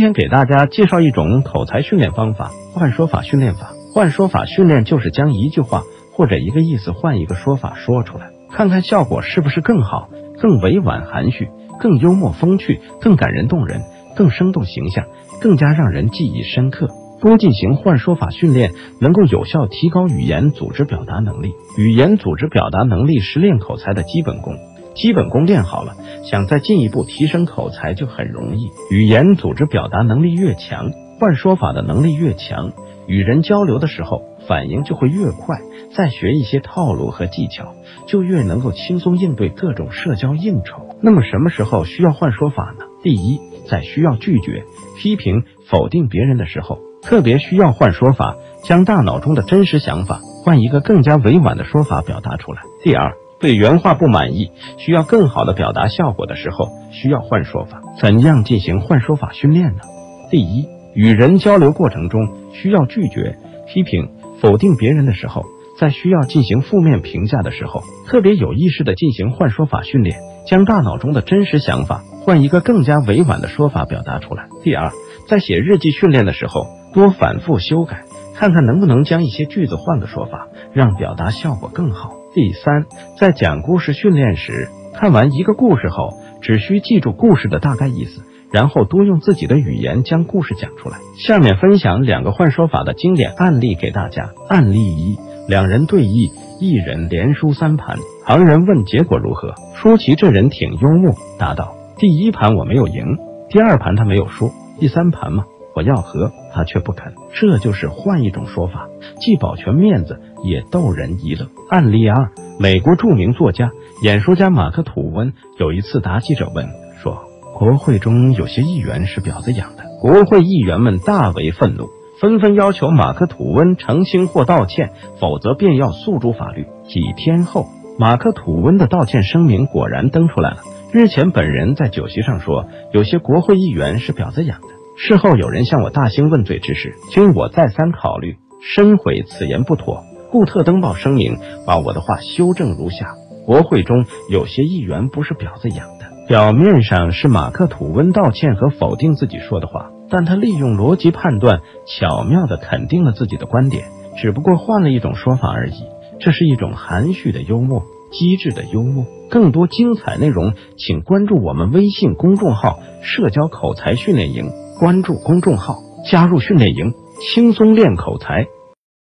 今天给大家介绍一种口才训练方法——换说法训练法。换说法训练就是将一句话或者一个意思换一个说法说出来，看看效果是不是更好、更委婉含蓄、更幽默风趣、更感人动人、更生动形象、更加让人记忆深刻。多进行换说法训练，能够有效提高语言组织表达能力。语言组织表达能力是练口才的基本功。基本功练好了，想再进一步提升口才就很容易。语言组织表达能力越强，换说法的能力越强，与人交流的时候反应就会越快。再学一些套路和技巧，就越能够轻松应对各种社交应酬。那么什么时候需要换说法呢？第一，在需要拒绝、批评、否定别人的时候，特别需要换说法，将大脑中的真实想法换一个更加委婉的说法表达出来。第二。对原话不满意，需要更好的表达效果的时候，需要换说法。怎样进行换说法训练呢？第一，与人交流过程中需要拒绝、批评、否定别人的时候，在需要进行负面评价的时候，特别有意识的进行换说法训练，将大脑中的真实想法换一个更加委婉的说法表达出来。第二，在写日记训练的时候，多反复修改，看看能不能将一些句子换个说法，让表达效果更好。第三，在讲故事训练时，看完一个故事后，只需记住故事的大概意思，然后多用自己的语言将故事讲出来。下面分享两个换说法的经典案例给大家。案例一：两人对弈，一人连输三盘。旁人问结果如何，舒淇这人挺幽默，答道：第一盘我没有赢，第二盘他没有输，第三盘嘛。我要和他却不肯，这就是换一种说法，既保全面子，也逗人一乐。案例二：美国著名作家、演说家马克吐温有一次答记者问说，国会中有些议员是婊子养的。国会议员们大为愤怒，纷纷要求马克吐温澄清或道歉，否则便要诉诸法律。几天后，马克吐温的道歉声明果然登出来了。日前，本人在酒席上说，有些国会议员是婊子养的。事后有人向我大兴问罪之时，经我再三考虑，深悔此言不妥，故特登报声明，把我的话修正如下：国会中有些议员不是婊子养的。表面上是马克吐温道歉和否定自己说的话，但他利用逻辑判断，巧妙地肯定了自己的观点，只不过换了一种说法而已。这是一种含蓄的幽默，机智的幽默。更多精彩内容，请关注我们微信公众号“社交口才训练营”。关注公众号，加入训练营，轻松练口才。